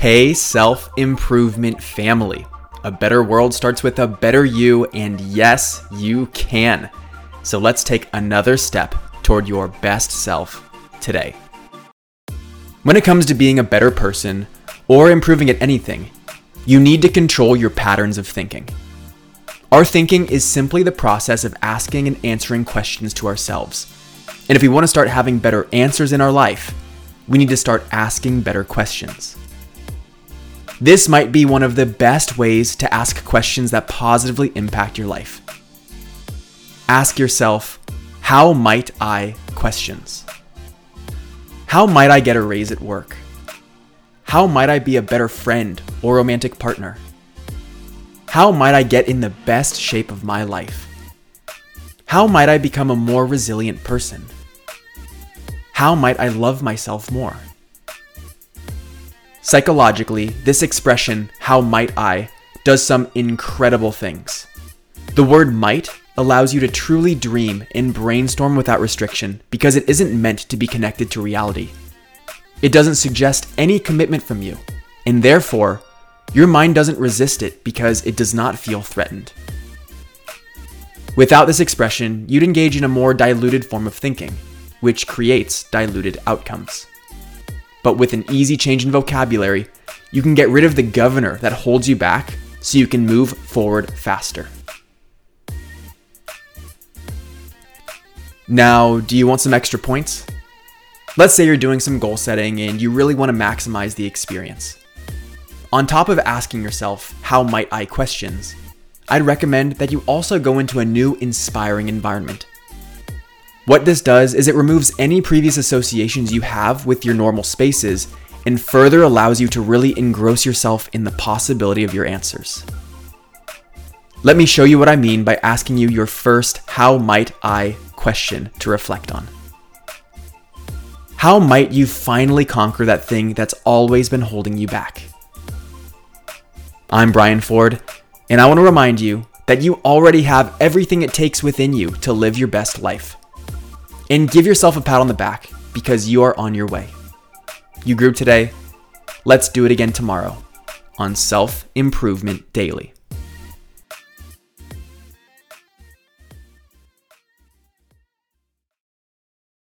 Hey, self improvement family. A better world starts with a better you, and yes, you can. So let's take another step toward your best self today. When it comes to being a better person or improving at anything, you need to control your patterns of thinking. Our thinking is simply the process of asking and answering questions to ourselves. And if we want to start having better answers in our life, we need to start asking better questions. This might be one of the best ways to ask questions that positively impact your life. Ask yourself, how might I questions? How might I get a raise at work? How might I be a better friend or romantic partner? How might I get in the best shape of my life? How might I become a more resilient person? How might I love myself more? Psychologically, this expression, how might I, does some incredible things. The word might allows you to truly dream and brainstorm without restriction because it isn't meant to be connected to reality. It doesn't suggest any commitment from you, and therefore, your mind doesn't resist it because it does not feel threatened. Without this expression, you'd engage in a more diluted form of thinking, which creates diluted outcomes. But with an easy change in vocabulary, you can get rid of the governor that holds you back so you can move forward faster. Now, do you want some extra points? Let's say you're doing some goal setting and you really want to maximize the experience. On top of asking yourself, how might I questions, I'd recommend that you also go into a new inspiring environment. What this does is it removes any previous associations you have with your normal spaces and further allows you to really engross yourself in the possibility of your answers. Let me show you what I mean by asking you your first how might I question to reflect on. How might you finally conquer that thing that's always been holding you back? I'm Brian Ford, and I want to remind you that you already have everything it takes within you to live your best life and give yourself a pat on the back because you are on your way. You grew today. Let's do it again tomorrow on Self Improvement Daily.